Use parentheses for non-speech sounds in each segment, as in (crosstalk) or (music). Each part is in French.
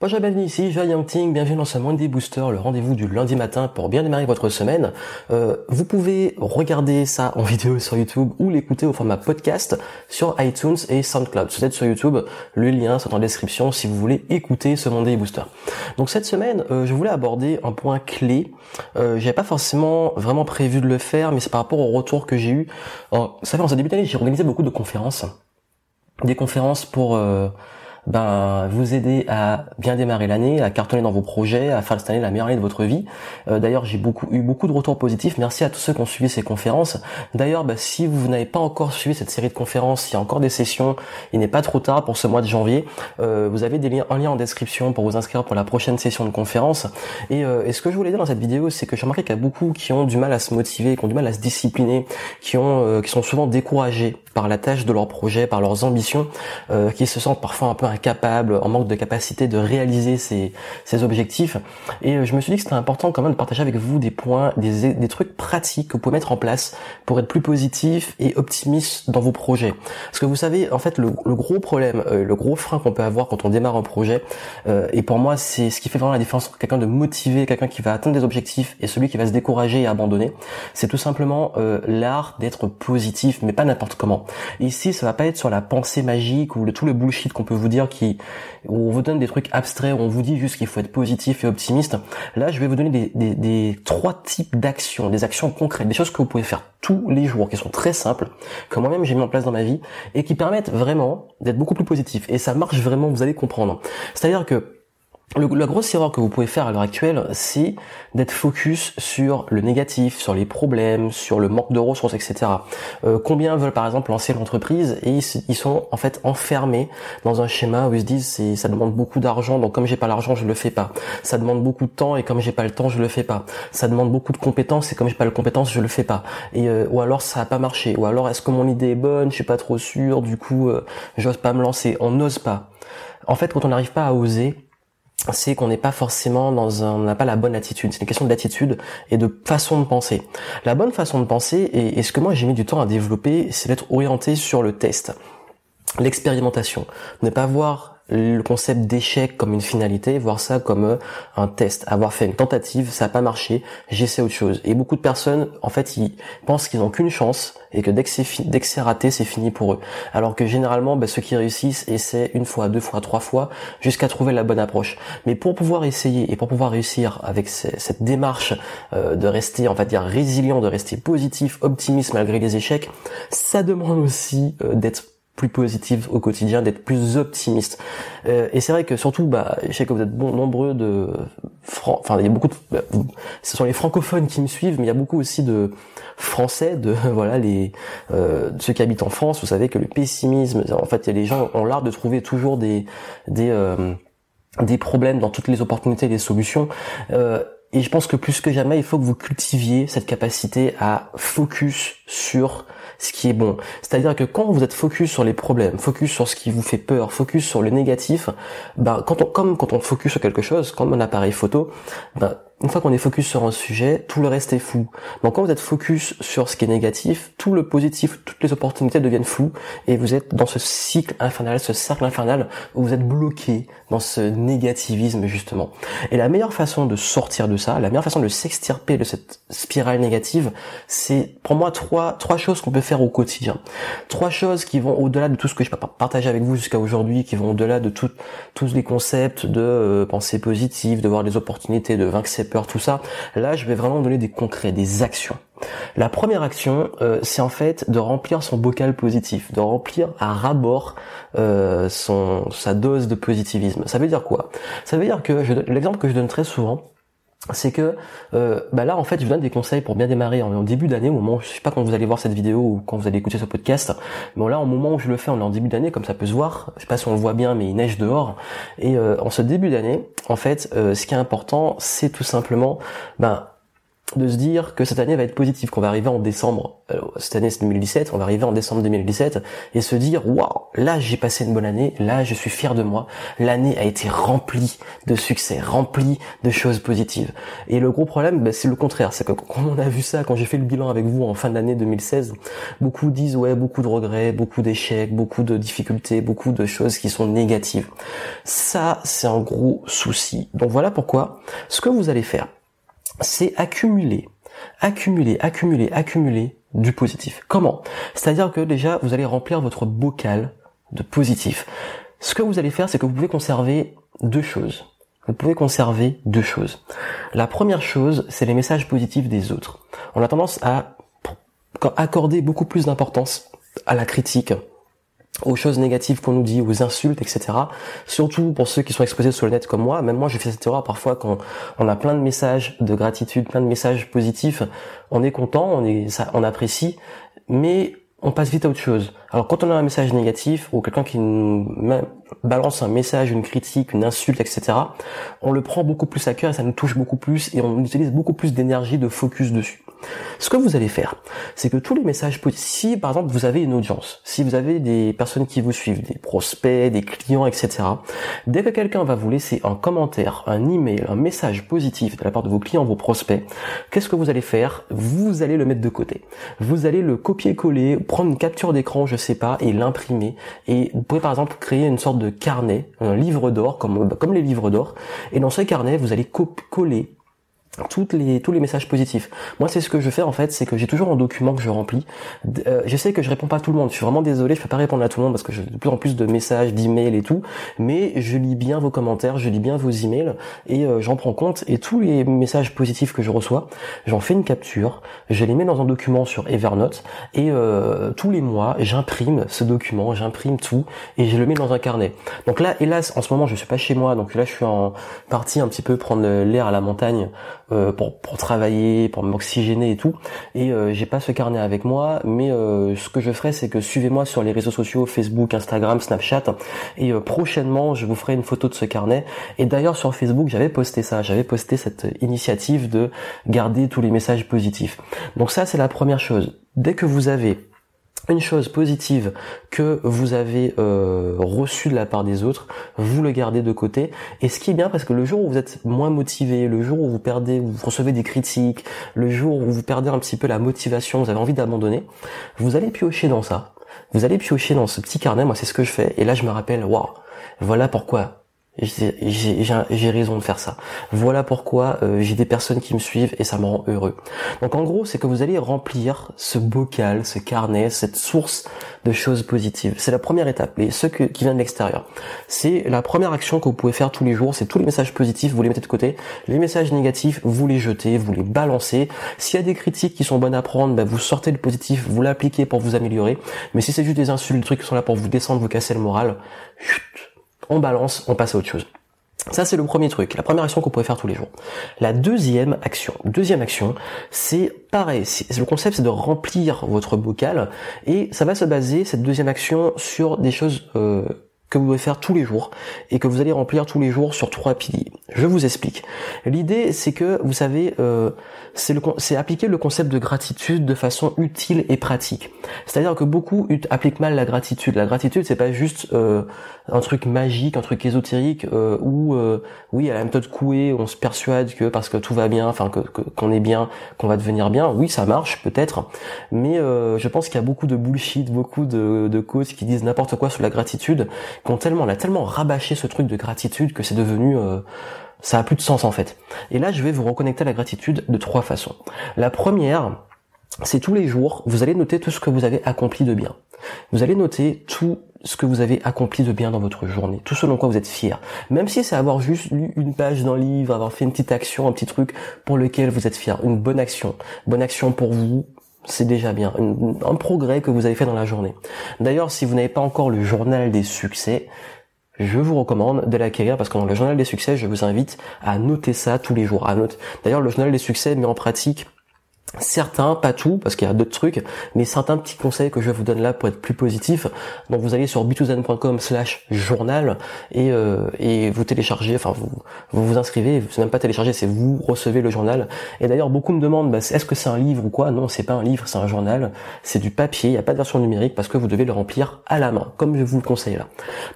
Bonjour, bienvenue ici, Joy Ting, bienvenue dans ce Monday Booster, le rendez-vous du lundi matin pour bien démarrer votre semaine. Euh, vous pouvez regarder ça en (laughs) vidéo sur YouTube ou l'écouter au format podcast sur iTunes et SoundCloud. Si vous êtes sur YouTube, le lien est en description si vous voulez écouter ce Monday Booster. Donc cette semaine, euh, je voulais aborder un point clé. Euh, J'avais pas forcément vraiment prévu de le faire, mais c'est par rapport au retour que j'ai eu. ça fait en ce début d'année, j'ai organisé beaucoup de conférences. Des conférences pour... Euh, ben vous aider à bien démarrer l'année, à cartonner dans vos projets, à faire cette année la meilleure année de votre vie. Euh, d'ailleurs, j'ai beaucoup eu beaucoup de retours positifs. Merci à tous ceux qui ont suivi ces conférences. D'ailleurs, ben, si vous n'avez pas encore suivi cette série de conférences, il y a encore des sessions. Il n'est pas trop tard pour ce mois de janvier. Euh, vous avez des liens, un lien en description pour vous inscrire pour la prochaine session de conférence. Et, euh, et ce que je voulais dire dans cette vidéo, c'est que j'ai remarqué qu'il y a beaucoup qui ont du mal à se motiver, qui ont du mal à se discipliner, qui ont, qui sont souvent découragés par la tâche de leur projet, par leurs ambitions, qui se sentent parfois un peu incapable, en manque de capacité de réaliser ses, objectifs. Et euh, je me suis dit que c'était important quand même de partager avec vous des points, des, des trucs pratiques que vous pouvez mettre en place pour être plus positif et optimiste dans vos projets. Parce que vous savez, en fait, le, gros problème, euh, le gros frein qu'on peut avoir quand on démarre un projet, euh, et pour moi, c'est ce qui fait vraiment la différence entre quelqu'un de motivé, quelqu'un qui va atteindre des objectifs, et celui qui va se décourager et abandonner, c'est tout simplement l'art d'être positif, mais pas n'importe comment. Ici, ça va pas être sur la pensée magique ou le, tout le bullshit qu'on peut vous dire où on vous donne des trucs abstraits, où on vous dit juste qu'il faut être positif et optimiste. Là, je vais vous donner des, des, des trois types d'actions, des actions concrètes, des choses que vous pouvez faire tous les jours, qui sont très simples, que moi-même j'ai mis en place dans ma vie, et qui permettent vraiment d'être beaucoup plus positif. Et ça marche vraiment, vous allez comprendre. C'est-à-dire que la grosse erreur que vous pouvez faire à l'heure actuelle, c'est d'être focus sur le négatif, sur les problèmes, sur le manque de ressources, etc. Euh, combien veulent par exemple lancer l'entreprise et ils, sont en fait enfermés dans un schéma où ils se disent ça demande beaucoup d'argent donc comme j'ai pas l'argent je le fais pas. Ça demande beaucoup de temps et comme j'ai pas le temps je le fais pas. Ça demande beaucoup de compétences et comme j'ai pas les compétences je le fais pas. Et euh, ou alors ça a pas marché. Ou alors est-ce que mon idée est bonne, je suis pas trop sûr, du coup euh, j'ose pas me lancer. On n'ose pas. En fait quand on n'arrive pas à oser c'est qu'on n'est pas forcément dans un, on n'a pas la bonne attitude. C'est une question d'attitude et de façon de penser. La bonne façon de penser, et, et ce que moi j'ai mis du temps à développer, c'est d'être orienté sur le test, l'expérimentation. Ne pas voir le concept d'échec comme une finalité, voir ça comme euh, un test, avoir fait une tentative, ça n'a pas marché, j'essaie autre chose. Et beaucoup de personnes, en fait, ils pensent qu'ils n'ont qu'une chance et que dès que c'est raté, c'est fini pour eux. Alors que généralement, bah, ceux qui réussissent essaient une fois, deux fois, trois fois, jusqu'à trouver la bonne approche. Mais pour pouvoir essayer et pour pouvoir réussir avec cette démarche euh, de rester, on va dire, résilient, de rester positif, optimiste malgré les échecs, ça demande aussi euh, d'être plus positive au quotidien, d'être plus optimiste. Euh, et c'est vrai que surtout, bah, je sais que vous êtes bon, nombreux de, enfin, il y a beaucoup de, bah, ce sont les francophones qui me suivent, mais il y a beaucoup aussi de français, de (laughs) voilà les euh, ceux qui habitent en France. Vous savez que le pessimisme, en fait, il y a les gens ont l'art de trouver toujours des des euh, des problèmes dans toutes les opportunités, les solutions. Euh, et je pense que plus que jamais, il faut que vous cultiviez cette capacité à focus sur ce qui est bon. C'est-à-dire que quand vous êtes focus sur les problèmes, focus sur ce qui vous fait peur, focus sur le négatif, ben quand on, comme quand on focus sur quelque chose, comme un appareil photo, ben une fois qu'on est focus sur un sujet, tout le reste est flou. Donc quand vous êtes focus sur ce qui est négatif, tout le positif, toutes les opportunités deviennent floues et vous êtes dans ce cycle infernal, ce cercle infernal où vous êtes bloqué dans ce négativisme justement. Et la meilleure façon de sortir de ça, la meilleure façon de s'extirper de cette spirale négative, c'est pour moi trois trois choses qu'on peut faire au quotidien. Trois choses qui vont au-delà de tout ce que je peux partager avec vous jusqu'à aujourd'hui, qui vont au-delà de tout, tous les concepts de euh, pensée positive, de voir les opportunités, de vaincre ses peurs, tout ça. Là, je vais vraiment donner des concrets, des actions. La première action, euh, c'est en fait de remplir son bocal positif, de remplir à rabord euh, son sa dose de positivisme. Ça veut dire quoi? Ça veut dire que l'exemple que je donne très souvent, c'est que euh, bah là en fait je vous donne des conseils pour bien démarrer. En, début d'année au moment où, je sais pas quand vous allez voir cette vidéo ou quand vous allez écouter ce podcast mais bon, là au moment où je le fais on est en début d'année comme ça peut se voir. Je sais pas si on le voit bien mais il neige dehors. Et euh, en ce début d'année en fait euh, ce qui est important c'est tout simplement ben de se dire que cette année va être positive, qu'on va arriver en décembre, euh, cette année c'est 2017, on va arriver en décembre 2017 et se dire waouh, là j'ai passé une bonne année, là je suis fier de moi, l'année a été remplie de succès, remplie de choses positives. Et le gros problème, bah, c'est le contraire, c'est que quand on a vu ça, quand j'ai fait le bilan avec vous en fin d'année 2016, beaucoup disent ouais, beaucoup de regrets, beaucoup d'échecs, beaucoup de difficultés, beaucoup de choses qui sont négatives. Ça, c'est un gros souci. Donc voilà pourquoi ce que vous allez faire c'est accumuler, accumuler, accumuler, accumuler du positif. Comment? C'est-à-dire que déjà, vous allez remplir votre bocal de positif. Ce que vous allez faire, c'est que vous pouvez conserver deux choses. Vous pouvez conserver deux choses. La première chose, c'est les messages positifs des autres. On a tendance à accorder beaucoup plus d'importance à la critique, aux choses négatives qu'on nous dit, aux insultes, etc. Surtout pour ceux qui sont exposés sur le net comme moi. Même moi, j'ai fait cette erreur parfois quand on a plein de messages de gratitude, plein de messages positifs. On est content, on on apprécie, mais on passe vite à autre chose. Alors quand on a un message négatif ou quelqu'un qui nous balance un message, une critique, une insulte, etc., on le prend beaucoup plus à cœur et ça nous touche beaucoup plus et on utilise beaucoup plus d'énergie, de focus dessus. Ce que vous allez faire, c'est que tous les messages, si par exemple vous avez une audience, si vous avez des personnes qui vous suivent, des prospects, des clients, etc., dès que quelqu'un va vous laisser un commentaire, un email, un message positif de la part de vos clients, vos prospects, qu'est-ce que vous allez faire? Vous allez le mettre de côté. Vous allez le copier-coller, prendre une capture d'écran, je sais pas, et l'imprimer. Et vous pouvez par exemple créer une sorte de carnet, un livre d'or, comme, comme les livres d'or. Et dans ce carnet, vous allez coller toutes les, tous les messages positifs. Moi, c'est ce que je fais en fait, c'est que j'ai toujours un document que je remplis. Euh, je sais que je réponds pas à tout le monde. Je suis vraiment désolé, je peux pas répondre à tout le monde parce que j'ai de plus en plus de messages, d'emails et tout. Mais je lis bien vos commentaires, je lis bien vos emails et euh, j'en prends compte. Et tous les messages positifs que je reçois, j'en fais une capture, je les mets dans un document sur Evernote et euh, tous les mois, j'imprime ce document, j'imprime tout et je le mets dans un carnet. Donc là, hélas, en ce moment, je suis pas chez moi, donc là, je suis en partie un petit peu prendre l'air à la montagne euh, pour, travailler, pour m'oxygéner et tout. Et euh, j'ai pas ce carnet avec moi, mais euh, ce que je ferai, c'est que suivez-moi sur les réseaux sociaux, Facebook, Instagram, Snapchat, et prochainement, je vous ferai une photo de ce carnet. Et d'ailleurs, sur Facebook, j'avais posté ça, j'avais posté cette initiative de garder tous les messages positifs. Donc ça, c'est la première chose. Dès que vous avez une chose positive que vous avez euh, reçue de la part des autres, vous le gardez de côté. Et ce qui est bien, parce que le jour où vous êtes moins motivé, le jour où vous perdez, vous recevez des critiques, le jour où vous perdez un petit peu la motivation, vous avez envie d'abandonner, vous allez piocher dans ça. Vous allez piocher dans ce petit carnet, moi c'est ce que je fais, et là je me rappelle, waouh, voilà pourquoi j'ai raison de faire ça. Voilà pourquoi euh, j'ai des personnes qui me suivent et ça me rend heureux. Donc en gros, c'est que vous allez remplir ce bocal, ce carnet, cette source de choses positives. C'est la première étape. Et ce qui vient de l'extérieur, c'est la première action que vous pouvez faire tous les jours. C'est tous les messages positifs, vous les mettez de côté. Les messages négatifs, vous les jetez, vous les balancez. S'il y a des critiques qui sont bonnes à prendre, bah, vous sortez le positif, vous l'appliquez pour vous améliorer. Mais si c'est juste des insultes, des trucs qui sont là pour vous descendre, vous casser le moral, chut, on balance, on passe à autre chose. Ça, c'est le premier truc, la première action qu'on pourrait faire tous les jours. La deuxième action, deuxième action, c'est pareil. Le concept, c'est de remplir votre bocal et ça va se baser, cette deuxième action, sur des choses euh, que vous devez faire tous les jours et que vous allez remplir tous les jours sur trois piliers. Je vous explique. L'idée, c'est que, vous savez, euh, c'est appliquer le concept de gratitude de façon utile et pratique. C'est-à-dire que beaucoup appliquent mal la gratitude. La gratitude, c'est pas juste euh, un truc magique, un truc ésotérique euh, où, euh, oui, à la méthode Coué, on se persuade que parce que tout va bien, enfin que qu'on est bien, qu'on va devenir bien. Oui, ça marche peut-être, mais je pense qu'il y a beaucoup de bullshit, beaucoup de, de coachs qui disent n'importe quoi sur la gratitude, qu'on tellement, on a tellement rabâché ce truc de gratitude que c'est devenu ça a plus de sens en fait. Et là, je vais vous reconnecter à la gratitude de trois façons. La première, c'est tous les jours, vous allez noter tout ce que vous avez accompli de bien. Vous allez noter tout ce que vous avez accompli de bien dans votre journée, tout ce dont quoi vous êtes fier. Même si c'est avoir juste lu une page d'un livre, avoir fait une petite action, un petit truc pour lequel vous êtes fier, une bonne action, bonne action pour vous, c'est déjà bien, un progrès que vous avez fait dans la journée. D'ailleurs, si vous n'avez pas encore le journal des succès, je vous recommande de l'acquérir parce que dans le journal des succès, je vous invite à noter ça tous les jours. À noter. D'ailleurs, le journal des succès met en pratique certains, pas tout, parce qu'il y a d'autres trucs, mais certains petits conseils que je vous donne là pour être plus positif. Donc vous allez sur b2zen.com slash journal et, euh, et vous téléchargez, enfin vous, vous vous inscrivez, c'est même pas télécharger, c'est vous recevez le journal. Et d'ailleurs beaucoup me demandent, bah, est-ce que c'est un livre ou quoi? Non, c'est pas un livre, c'est un journal, c'est du papier, il n'y a pas de version numérique parce que vous devez le remplir à la main, comme je vous le conseille là.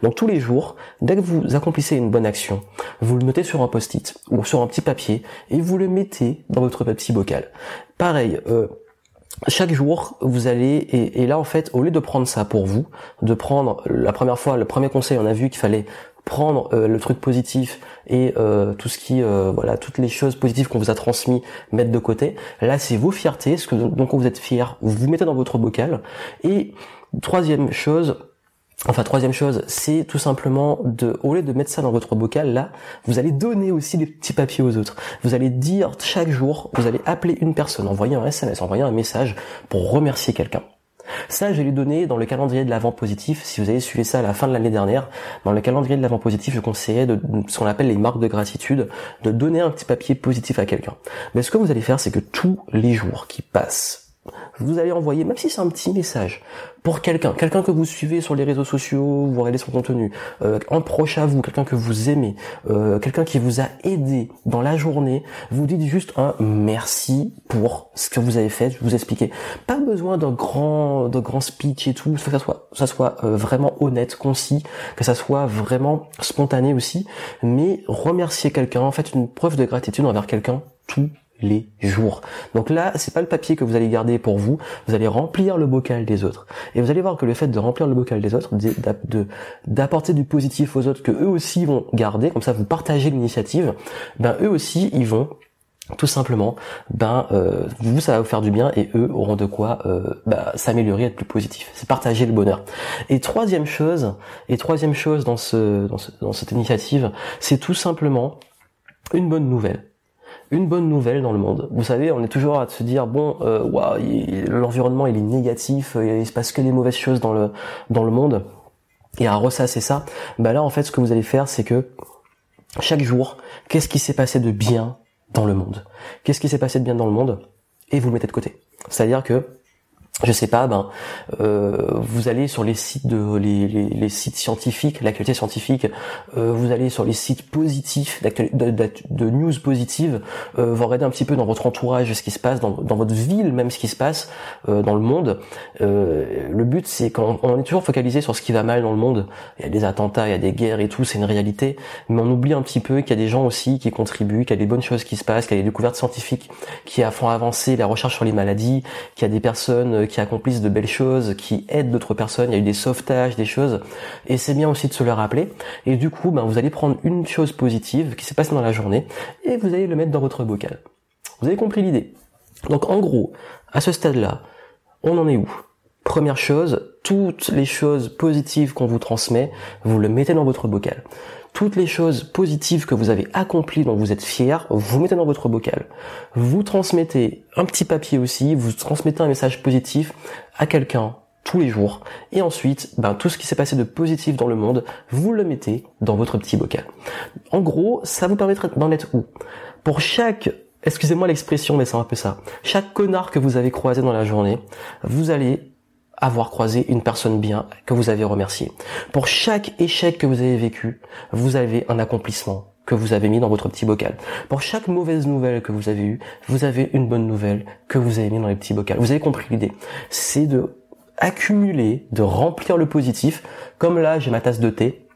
Donc tous les jours, dès que vous accomplissez une bonne action, vous le notez sur un post-it ou sur un petit papier et vous le mettez dans votre petit bocal. Pareil, euh, chaque jour, vous allez et, là en fait, au lieu de prendre ça pour vous, de prendre la première fois, le premier conseil, on a vu qu'il fallait prendre euh, le truc positif et euh, tout ce qui voilà toutes les choses positives qu'on vous a transmis mettre de côté là c'est vos fiertés ce que donc vous êtes fier vous vous mettez dans votre bocal. Et troisième chose Enfin, troisième chose, c'est tout simplement de, au lieu de mettre ça dans votre bocal, là, vous allez donner aussi des petits papiers aux autres. Vous allez dire chaque jour, vous allez appeler une personne, envoyer un SMS, envoyer un message pour remercier quelqu'un. Ça, je l'ai donné dans le calendrier de l'avant positif. Si vous avez suivi ça à la fin de l'année dernière, dans le calendrier de l'avant positif, je conseillais de, ce qu'on appelle les marques de gratitude, de donner un petit papier positif à quelqu'un. Mais ce que vous allez faire, c'est que tous les jours qui passent, vous allez envoyer, même si c'est un petit message, pour quelqu'un, quelqu'un que vous suivez sur les réseaux sociaux, vous regardez son contenu, euh, un proche à vous, quelqu'un que vous aimez, euh, quelqu'un qui vous a aidé dans la journée, vous dites juste un merci pour ce que vous avez fait, je vous expliquer. Pas besoin d'un grand, de grand speech et tout, que ça soit, ça soit euh, vraiment honnête, concis, que ça soit vraiment spontané aussi, mais remercier quelqu'un, en fait une preuve de gratitude envers quelqu'un tout les jours. Donc là, c'est pas le papier que vous allez garder pour vous, vous allez remplir le bocal des autres. Et vous allez voir que le fait de remplir le bocal des autres, d'apporter du positif aux autres que eux aussi vont garder, comme ça vous partagez l'initiative, ben eux aussi ils vont tout simplement, ben euh, vous ça va vous faire du bien et eux auront de quoi euh, ben, s'améliorer, être plus positif. C'est partager le bonheur. Et troisième chose, et troisième chose dans ce dans, ce, dans cette initiative, c'est tout simplement une bonne nouvelle une bonne nouvelle dans le monde. Vous savez, on est toujours à se dire bon, euh, l'environnement il est négatif, euh, il se passe que des mauvaises choses dans le dans le monde, et à ressasser ça. Bah là, en fait, ce que vous allez faire, c'est que chaque jour, qu'est-ce qui s'est passé de bien dans le monde? Qu'est-ce qui s'est passé de bien dans le monde? Et vous le mettez de côté. C'est-à-dire que je sais pas, ben euh, vous allez sur les sites de les, les, les sites scientifiques, l'actualité scientifique, euh, vous allez sur les sites positifs, de, de, de, news positives, euh, vous regardez un petit peu dans votre entourage ce qui se passe, dans, dans votre ville même ce qui se passe euh, dans le monde. Euh, le but c'est quand on est toujours focalisé sur ce qui va mal dans le monde, il y a des attentats, il y a des guerres et tout, c'est une réalité, mais on oublie un petit peu qu'il y a des gens aussi qui contribuent, qu'il y a des bonnes choses qui se passent, qu'il y a des découvertes scientifiques qui font avancer la recherche sur les maladies, qu'il y a des personnes qui accomplissent de belles choses, qui aident d'autres personnes, il y a eu des sauvetages, des choses, et c'est bien aussi de se le rappeler. Et du coup, ben, vous allez prendre une chose positive qui s'est passée dans la journée, et vous allez le mettre dans votre bocal. Vous avez compris l'idée. Donc en gros, à ce stade-là, on en est où? Première chose, toutes les choses positives qu'on vous transmet, vous le mettez dans votre bocal toutes les choses positives que vous avez accomplies, dont vous êtes fier, vous mettez dans votre bocal. Vous transmettez un petit papier aussi, vous transmettez un message positif à quelqu'un tous les jours. Et ensuite, ben, tout ce qui s'est passé de positif dans le monde, vous le mettez dans votre petit bocal. En gros, ça vous permettra d'en être où? Pour chaque excusez-moi l'expression, mais c'est un peu ça. Chaque connard que vous avez croisé dans la journée, vous allez avoir croisé une personne bien que vous avez remerciée. Pour chaque échec que vous avez vécu, vous avez un accomplissement que vous avez mis dans votre petit bocal. Pour chaque mauvaise nouvelle que vous avez eue, vous avez une bonne nouvelle que vous avez mis dans les petits bocals. Vous avez compris l'idée. C'est de accumuler, de remplir le positif. Comme là, j'ai ma tasse de thé.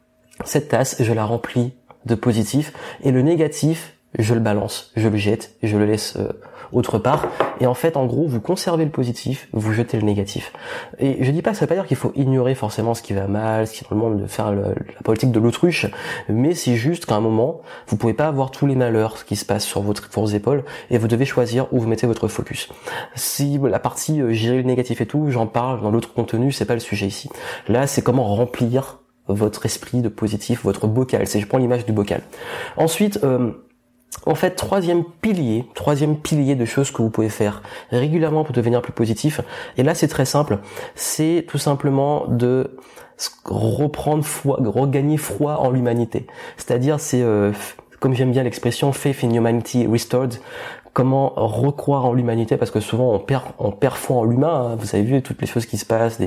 Cette tasse, je la remplis de positif. Et le négatif, je le balance, je le jette, je le laisse euh, autre part. Et en fait, en gros, vous conservez le positif, vous jetez le négatif. Et je dis pas, ça veut pas dire qu'il faut ignorer forcément ce qui va mal, ce qui est dans le monde, de faire la politique de l'autruche, mais c'est juste qu'à un moment, vous pouvez pas avoir tous les malheurs qui se passent sur vos épaules, et vous devez choisir où vous mettez votre focus. Si la partie euh, gérer le négatif et tout, j'en parle dans l'autre contenu, c'est pas le sujet ici. Là, c'est comment remplir votre esprit de positif, votre bocal. C'est je prends l'image du bocal. Ensuite, euh, en fait, troisième pilier, troisième pilier de choses que vous pouvez faire régulièrement pour devenir plus positif. Et là, c'est très simple. C'est tout simplement de reprendre foi, regagner foi en l'humanité. C'est-à-dire, c'est euh, comme j'aime bien l'expression faith in humanity restored, comment recroire en l'humanité parce que souvent on perd on perd foi en l'humain hein. vous avez vu toutes les choses qui se passent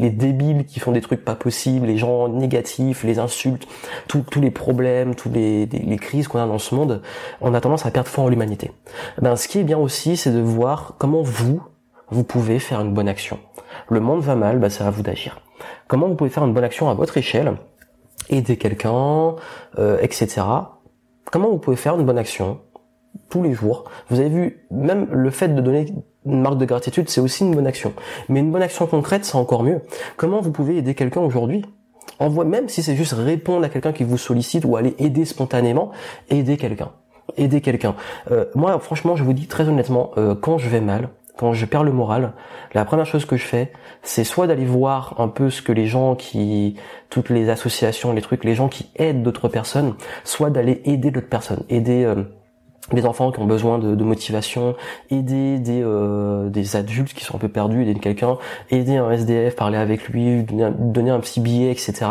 les débiles qui font des trucs pas possibles les gens négatifs les insultes tous les problèmes tous les, crises qu'on a dans ce monde on a tendance à perdre foi en l'humanité. Ben ce qui est bien aussi c'est de voir comment vous vous pouvez faire une bonne action. Le monde va mal ben, c'est à vous d'agir comment vous pouvez faire une bonne action à votre échelle aider quelqu'un euh, etc comment vous pouvez faire une bonne action tous les jours. Vous avez vu, même le fait de donner une marque de gratitude, c'est aussi une bonne action. Mais une bonne action concrète, c'est encore mieux. Comment vous pouvez aider quelqu'un aujourd'hui? Envoie, même si c'est juste répondre à quelqu'un qui vous sollicite ou aller aider spontanément, aider quelqu'un. Aider quelqu'un. Euh, moi, franchement, je vous dis très honnêtement, euh, quand je vais mal, quand je perds le moral, la première chose que je fais, c'est soit d'aller voir un peu ce que les gens qui, toutes les associations, les trucs, les gens qui aident d'autres personnes, soit d'aller aider d'autres personnes, aider euh, des enfants qui ont besoin de, motivation, aider des, euh, des adultes qui sont un peu perdus, aider quelqu'un, aider un SDF, parler avec lui, donner un, petit billet, etc.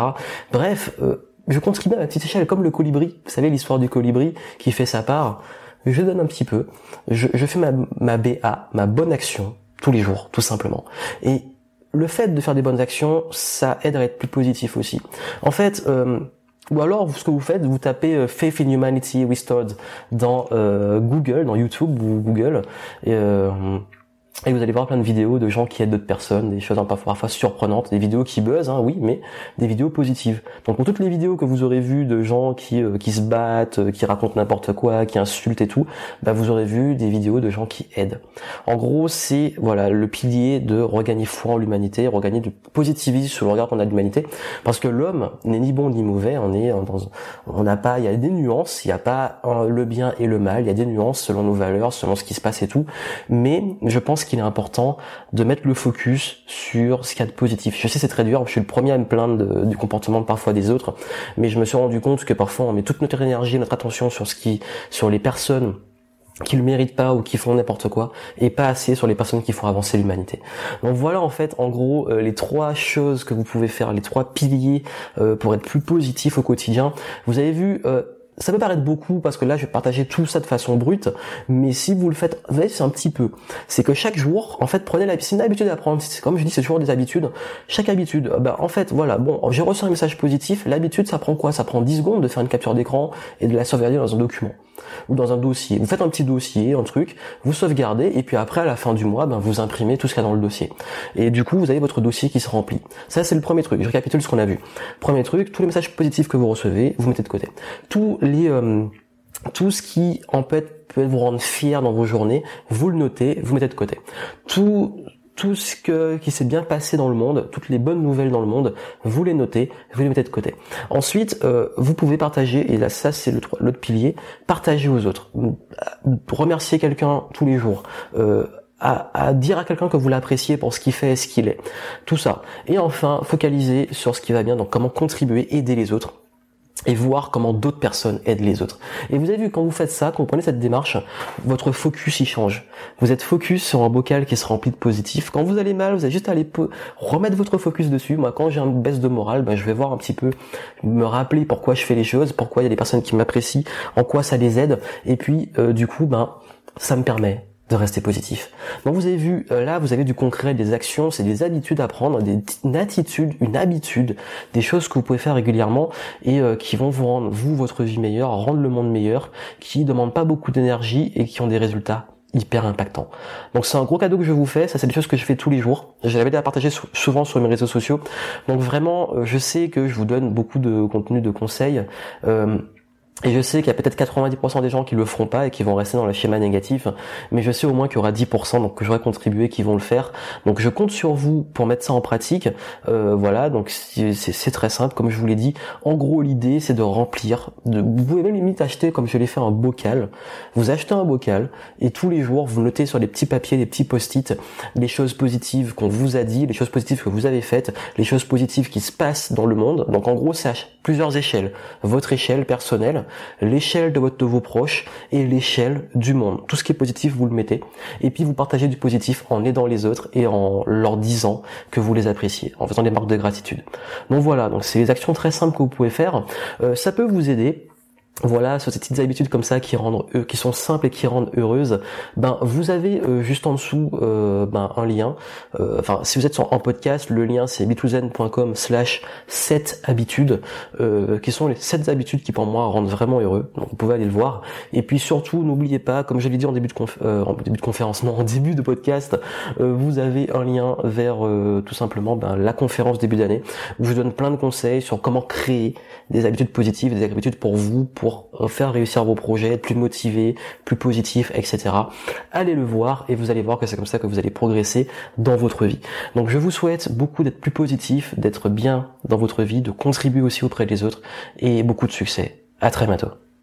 Bref, euh, je contribue à ma petite échelle comme le colibri. Vous savez l'histoire du colibri qui fait sa part. Je donne un petit peu. Je, je fais ma, ma BA, ma bonne action, tous les jours, tout simplement. Et le fait de faire des bonnes actions, ça aide à être plus positif aussi. En fait, euh, ou alors, ce que vous faites, vous tapez euh, Faith in Humanity Restored dans euh, Google, dans YouTube ou Google, euh, et vous allez voir plein de vidéos de gens qui aident d'autres personnes, des choses parfois surprenantes, des vidéos qui buzzent, hein, oui, mais des vidéos positives. Donc pour toutes les vidéos que vous aurez vues de gens qui euh, qui se battent, euh, qui racontent n'importe quoi, qui insultent et tout, bah vous aurez vu des vidéos de gens qui aident. En gros, c'est voilà le pilier de regagner foi en l'humanité, regagner du positivisme sur le regard qu'on a de l'humanité, parce que l'homme n'est ni bon ni mauvais, on est dans, on n'a pas, il y a des nuances, il n'y a pas le bien et le mal, il y a des nuances selon nos valeurs, selon ce qui se passe et tout, mais je pense qu'il est important de mettre le focus sur ce qu'il y a de positif. Je sais c'est très dur, je suis le premier à me plaindre du comportement parfois des autres, mais je me suis rendu compte que parfois on met toute notre énergie, notre attention sur ce qui, sur les personnes qui le méritent pas ou qui font n'importe quoi et pas assez sur les personnes qui font avancer l'humanité. Donc voilà en fait en gros euh, les trois choses que vous pouvez faire, les trois piliers euh, pour être plus positif au quotidien. Vous avez vu euh, ça peut paraître beaucoup parce que là je vais partager tout ça de façon brute, mais si vous le faites, c'est un petit peu. C'est que chaque jour, en fait, prenez la, c'est une habitude à prendre. Comme je dis, c'est toujours des habitudes. Chaque habitude, bah en fait, voilà, bon, j'ai reçu un message positif. L'habitude, ça prend quoi? Ça prend 10 secondes de faire une capture d'écran et de la sauvegarder dans un document ou dans un dossier. Vous faites un petit dossier, un truc, vous sauvegardez et puis après à la fin du mois, ben, vous imprimez tout ce qu'il y a dans le dossier. Et du coup, vous avez votre dossier qui se remplit. Ça, c'est le premier truc. Je récapitule ce qu'on a vu. Premier truc, tous les messages positifs que vous recevez, vous mettez de côté. Tous les euh, tout ce qui en fait peut vous rendre fier dans vos journées, vous le notez, vous mettez de côté. Tout tout ce qui s'est bien passé dans le monde, toutes les bonnes nouvelles dans le monde, vous les notez, vous les mettez de côté. Ensuite, euh, vous pouvez partager, et là ça c'est l'autre pilier, partager aux autres. Remercier quelqu'un tous les jours. Euh, à, à, dire à quelqu'un que vous l'appréciez pour ce qu'il fait et ce qu'il est. Tout ça. Et enfin, focaliser sur ce qui va bien, donc comment contribuer, aider les autres et voir comment d'autres personnes aident les autres. Et vous avez vu, quand vous faites ça, quand vous prenez cette démarche, votre focus y change. Vous êtes focus sur un bocal qui se remplit de positif. Quand vous allez mal, vous avez juste à aller remettre votre focus dessus. Moi, quand j'ai une baisse de morale, ben, je vais voir un petit peu, me rappeler pourquoi je fais les choses, pourquoi il y a des personnes qui m'apprécient, en quoi ça les aide. Et puis, euh, du coup, ben, ça me permet de rester positif. Donc vous avez vu, euh, là vous avez du concret, des actions, c'est des habitudes à prendre, des, une attitude, une habitude, des choses que vous pouvez faire régulièrement et euh, qui vont vous rendre, vous, votre vie meilleure, rendre le monde meilleur, qui demandent pas beaucoup d'énergie et qui ont des résultats hyper impactants. Donc c'est un gros cadeau que je vous fais, ça c'est des choses que je fais tous les jours. Je l'avais déjà partagé souvent sur mes réseaux sociaux. Donc vraiment, euh, je sais que je vous donne beaucoup de contenu, de conseils. Et je sais qu'il y a peut-être 90% des gens qui le feront pas et qui vont rester dans le schéma négatif, mais je sais au moins qu'il y aura 10% donc que j'aurai contribué qui vont le faire. Donc je compte sur vous pour mettre ça en pratique. Euh, voilà, donc c'est très simple, comme je vous l'ai dit. En gros, l'idée c'est de remplir. De, vous pouvez même limite acheter, comme je l'ai fait, un bocal. Vous achetez un bocal et tous les jours vous notez sur des petits papiers, des petits post-it, les choses positives qu'on vous a dit, les choses positives que vous avez faites, les choses positives qui se passent dans le monde. Donc en gros, c'est plusieurs échelles. Votre échelle personnelle l'échelle de, de vos proches et l'échelle du monde. Tout ce qui est positif, vous le mettez. Et puis vous partagez du positif en aidant les autres et en leur disant que vous les appréciez, en faisant des marques de gratitude. Donc voilà, donc c'est des actions très simples que vous pouvez faire. Euh, ça peut vous aider voilà, sur ces petites habitudes comme ça qui rendent euh, qui sont simples et qui rendent heureuses, ben vous avez euh, juste en dessous euh, ben, un lien. Enfin, si vous êtes en podcast, le lien c'est bitouzen.com slash 7 habitudes, qui sont les 7 habitudes qui pour moi rendent vraiment heureux. Donc vous pouvez aller le voir. Et puis surtout, n'oubliez pas, comme je l'ai dit en début de en début de conférence, non, en début de podcast, vous avez un lien vers tout simplement ben, la conférence début d'année où je vous donne plein de conseils sur comment créer des habitudes positives, des habitudes pour vous, pour faire réussir vos projets, être plus motivé, plus positif, etc. Allez le voir et vous allez voir que c'est comme ça que vous allez progresser dans votre vie. Donc je vous souhaite beaucoup d'être plus positif, d'être bien dans votre vie, de contribuer aussi auprès des autres et beaucoup de succès. À très bientôt.